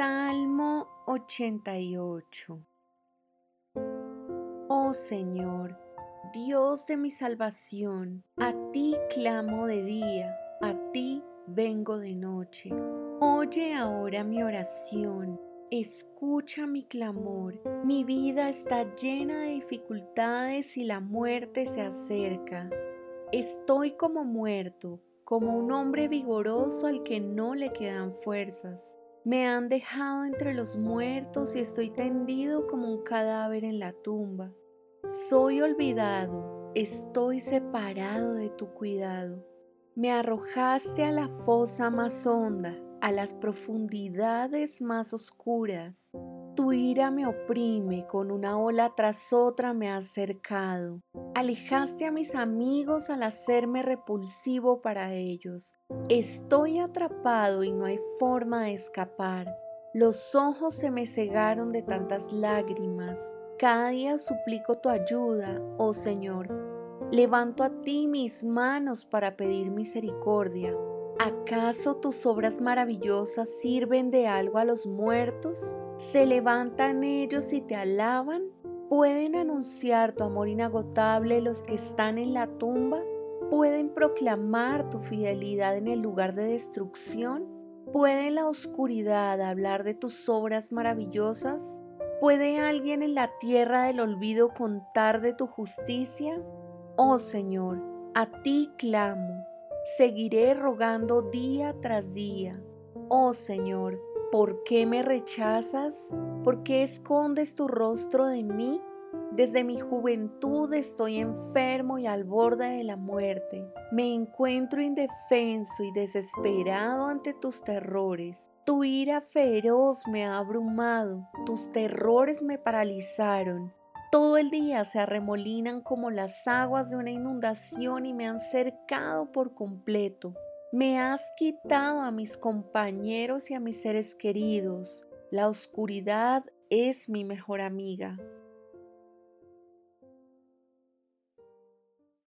Salmo 88 Oh Señor, Dios de mi salvación, a ti clamo de día, a ti vengo de noche. Oye ahora mi oración, escucha mi clamor. Mi vida está llena de dificultades y la muerte se acerca. Estoy como muerto, como un hombre vigoroso al que no le quedan fuerzas. Me han dejado entre los muertos y estoy tendido como un cadáver en la tumba. Soy olvidado, estoy separado de tu cuidado. Me arrojaste a la fosa más honda, a las profundidades más oscuras. Tu ira me oprime, con una ola tras otra me has cercado. Alejaste a mis amigos al hacerme repulsivo para ellos. Estoy atrapado y no hay forma de escapar. Los ojos se me cegaron de tantas lágrimas. Cada día suplico tu ayuda, oh Señor. Levanto a ti mis manos para pedir misericordia. ¿Acaso tus obras maravillosas sirven de algo a los muertos? ¿Se levantan ellos y te alaban? ¿Pueden anunciar tu amor inagotable los que están en la tumba? ¿Pueden proclamar tu fidelidad en el lugar de destrucción? ¿Puede la oscuridad hablar de tus obras maravillosas? ¿Puede alguien en la tierra del olvido contar de tu justicia? Oh Señor, a ti clamo, seguiré rogando día tras día. Oh Señor, ¿Por qué me rechazas? ¿Por qué escondes tu rostro de mí? Desde mi juventud estoy enfermo y al borde de la muerte. Me encuentro indefenso y desesperado ante tus terrores. Tu ira feroz me ha abrumado, tus terrores me paralizaron. Todo el día se arremolinan como las aguas de una inundación y me han cercado por completo. Me has quitado a mis compañeros y a mis seres queridos. La oscuridad es mi mejor amiga.